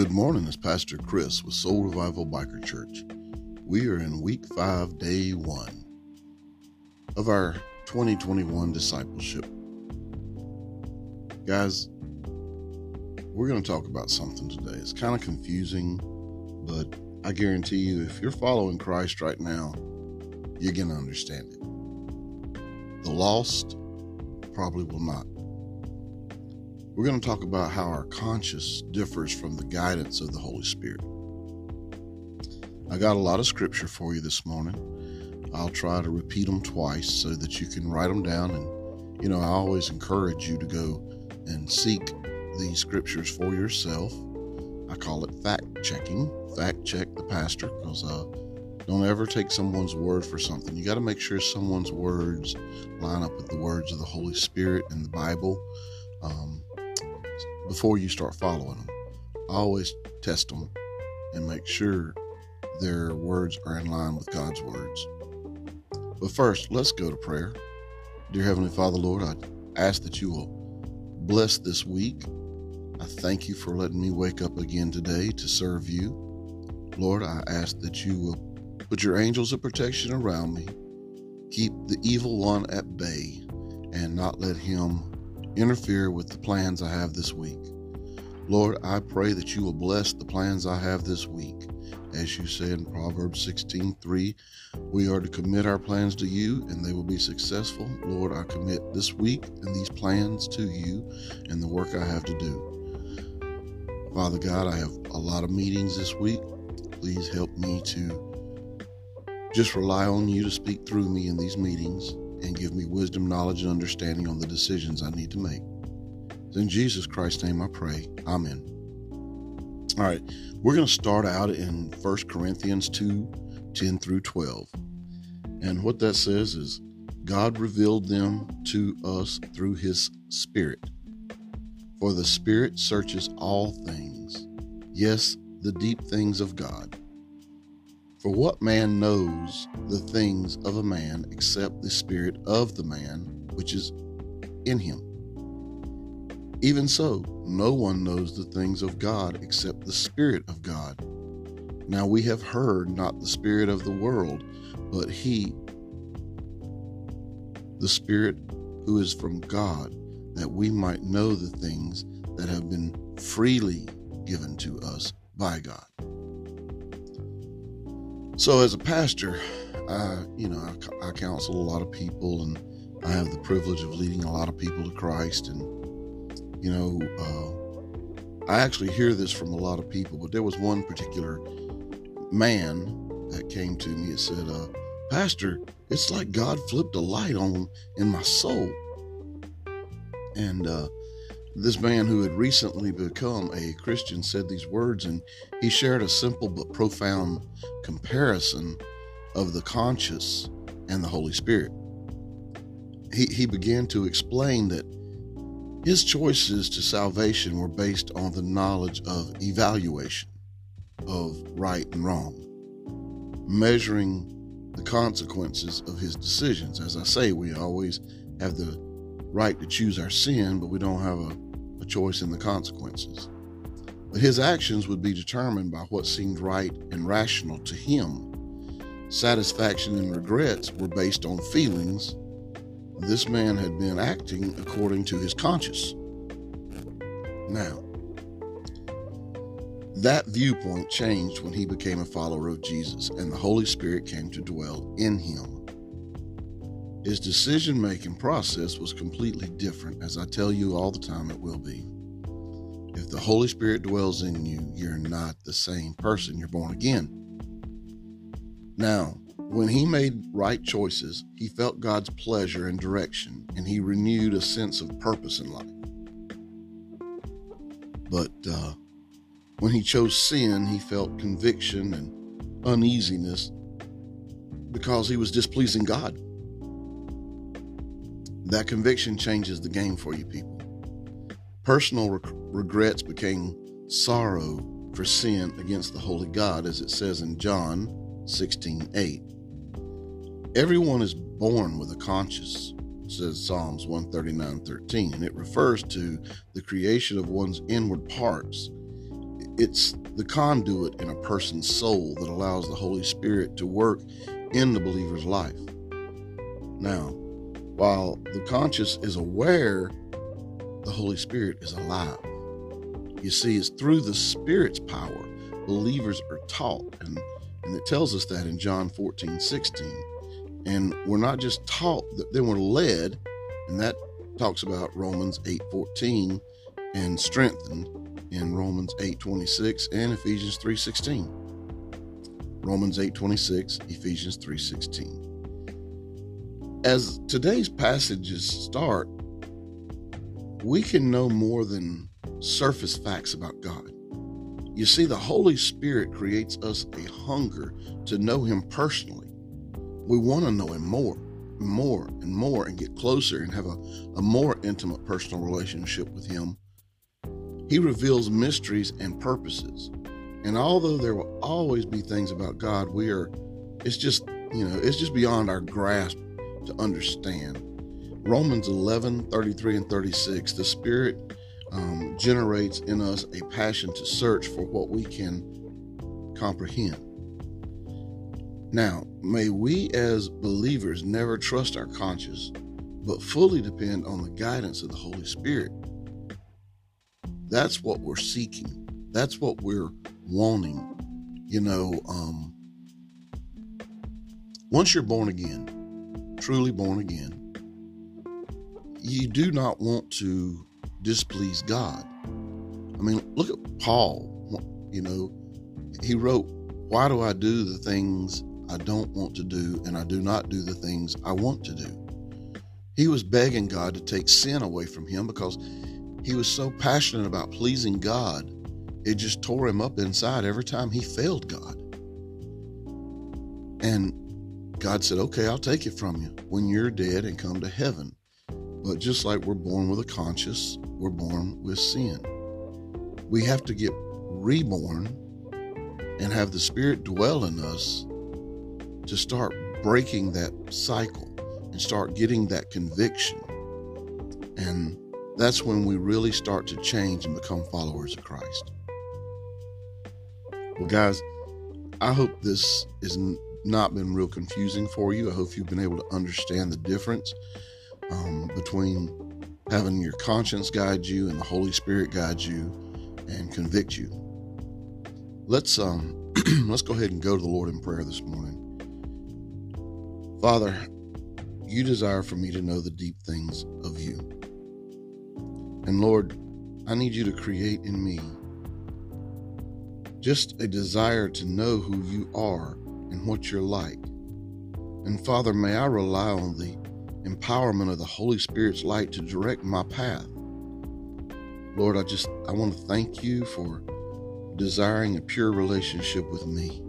Good morning, it's Pastor Chris with Soul Revival Biker Church. We are in week five, day one of our 2021 discipleship. Guys, we're going to talk about something today. It's kind of confusing, but I guarantee you, if you're following Christ right now, you're going to understand it. The lost probably will not. We're going to talk about how our conscience differs from the guidance of the Holy Spirit. I got a lot of scripture for you this morning. I'll try to repeat them twice so that you can write them down. And, you know, I always encourage you to go and seek these scriptures for yourself. I call it fact checking. Fact check the pastor because uh, don't ever take someone's word for something. You got to make sure someone's words line up with the words of the Holy Spirit in the Bible. Um, before you start following them. Always test them and make sure their words are in line with God's words. But first, let's go to prayer. Dear Heavenly Father, Lord, I ask that you will bless this week. I thank you for letting me wake up again today to serve you. Lord, I ask that you will put your angels of protection around me, keep the evil one at bay, and not let him interfere with the plans I have this week. Lord, I pray that you will bless the plans I have this week. As you say in Proverbs 16:3, we are to commit our plans to you and they will be successful. Lord, I commit this week and these plans to you and the work I have to do. Father God, I have a lot of meetings this week. Please help me to just rely on you to speak through me in these meetings and give me wisdom, knowledge, and understanding on the decisions I need to make. In Jesus Christ's name I pray. Amen. All right, we're going to start out in 1 Corinthians 2 10 through 12. And what that says is God revealed them to us through his Spirit. For the Spirit searches all things, yes, the deep things of God. For what man knows the things of a man except the spirit of the man which is in him? Even so, no one knows the things of God except the Spirit of God. Now we have heard not the Spirit of the world, but He, the Spirit who is from God, that we might know the things that have been freely given to us by God. So, as a pastor, I, you know, I, I, counsel a lot of people, and I have the privilege of leading a lot of people to Christ. And you know, uh, I actually hear this from a lot of people, but there was one particular man that came to me and said, uh, "Pastor, it's like God flipped a light on in my soul." And uh, this man who had recently become a Christian said these words, and he shared a simple but profound comparison of the conscious and the Holy Spirit. He, he began to explain that his choices to salvation were based on the knowledge of evaluation of right and wrong, measuring the consequences of his decisions. As I say, we always have the right to choose our sin, but we don't have a choice in the consequences. But his actions would be determined by what seemed right and rational to him. Satisfaction and regrets were based on feelings. This man had been acting according to his conscience. Now, that viewpoint changed when he became a follower of Jesus and the Holy Spirit came to dwell in him. His decision making process was completely different, as I tell you all the time it will be. If the Holy Spirit dwells in you, you're not the same person. You're born again. Now, when he made right choices, he felt God's pleasure and direction, and he renewed a sense of purpose in life. But uh, when he chose sin, he felt conviction and uneasiness because he was displeasing God. That conviction changes the game for you people. Personal regrets became sorrow for sin against the holy God, as it says in John 16 8. Everyone is born with a conscience, says Psalms 139 13, and it refers to the creation of one's inward parts. it's the conduit in a person's soul that allows the Holy Spirit to work in the believer's life. Now, while the conscious is aware, the Holy Spirit is alive. You see, it's through the Spirit's power believers are taught. And, and it tells us that in John 14, 16. And we're not just taught, then we're led, and that talks about Romans 8, 14, and strengthened in Romans 8:26 and Ephesians 3:16. Romans 8:26, Ephesians 3:16. As today's passages start, we can know more than surface facts about God. You see, the Holy Spirit creates us a hunger to know Him personally. We want to know Him more, more, and more, and get closer and have a, a more intimate personal relationship with Him he reveals mysteries and purposes. And although there will always be things about God we are, it's just, you know, it's just beyond our grasp to understand. Romans 11, 33 and 36, the Spirit um, generates in us a passion to search for what we can comprehend. Now, may we as believers never trust our conscience, but fully depend on the guidance of the Holy Spirit that's what we're seeking. That's what we're wanting. You know, um, once you're born again, truly born again, you do not want to displease God. I mean, look at Paul. You know, he wrote, Why do I do the things I don't want to do, and I do not do the things I want to do? He was begging God to take sin away from him because he was so passionate about pleasing God, it just tore him up inside every time he failed God. And God said, Okay, I'll take it from you when you're dead and come to heaven. But just like we're born with a conscience, we're born with sin. We have to get reborn and have the Spirit dwell in us to start breaking that cycle and start getting that conviction. And that's when we really start to change and become followers of Christ. Well, guys, I hope this has not been real confusing for you. I hope you've been able to understand the difference um, between having your conscience guide you and the Holy Spirit guide you and convict you. Let's um let's go ahead and go to the Lord in prayer this morning. Father, you desire for me to know the deep things of you. And Lord, I need you to create in me just a desire to know who you are and what you're like. And Father, may I rely on the empowerment of the Holy Spirit's light to direct my path. Lord, I just I want to thank you for desiring a pure relationship with me.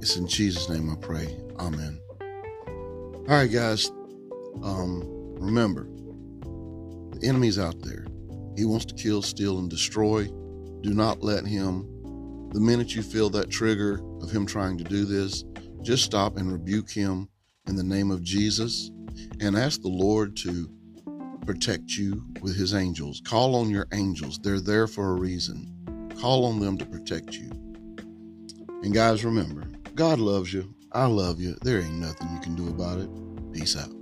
It's in Jesus' name I pray. Amen. All right, guys. Um, remember, the enemy's out there. He wants to kill, steal, and destroy. Do not let him. The minute you feel that trigger of him trying to do this, just stop and rebuke him in the name of Jesus and ask the Lord to protect you with his angels. Call on your angels. They're there for a reason. Call on them to protect you. And guys, remember, God loves you. I love you. There ain't nothing you can do about it. Peace out.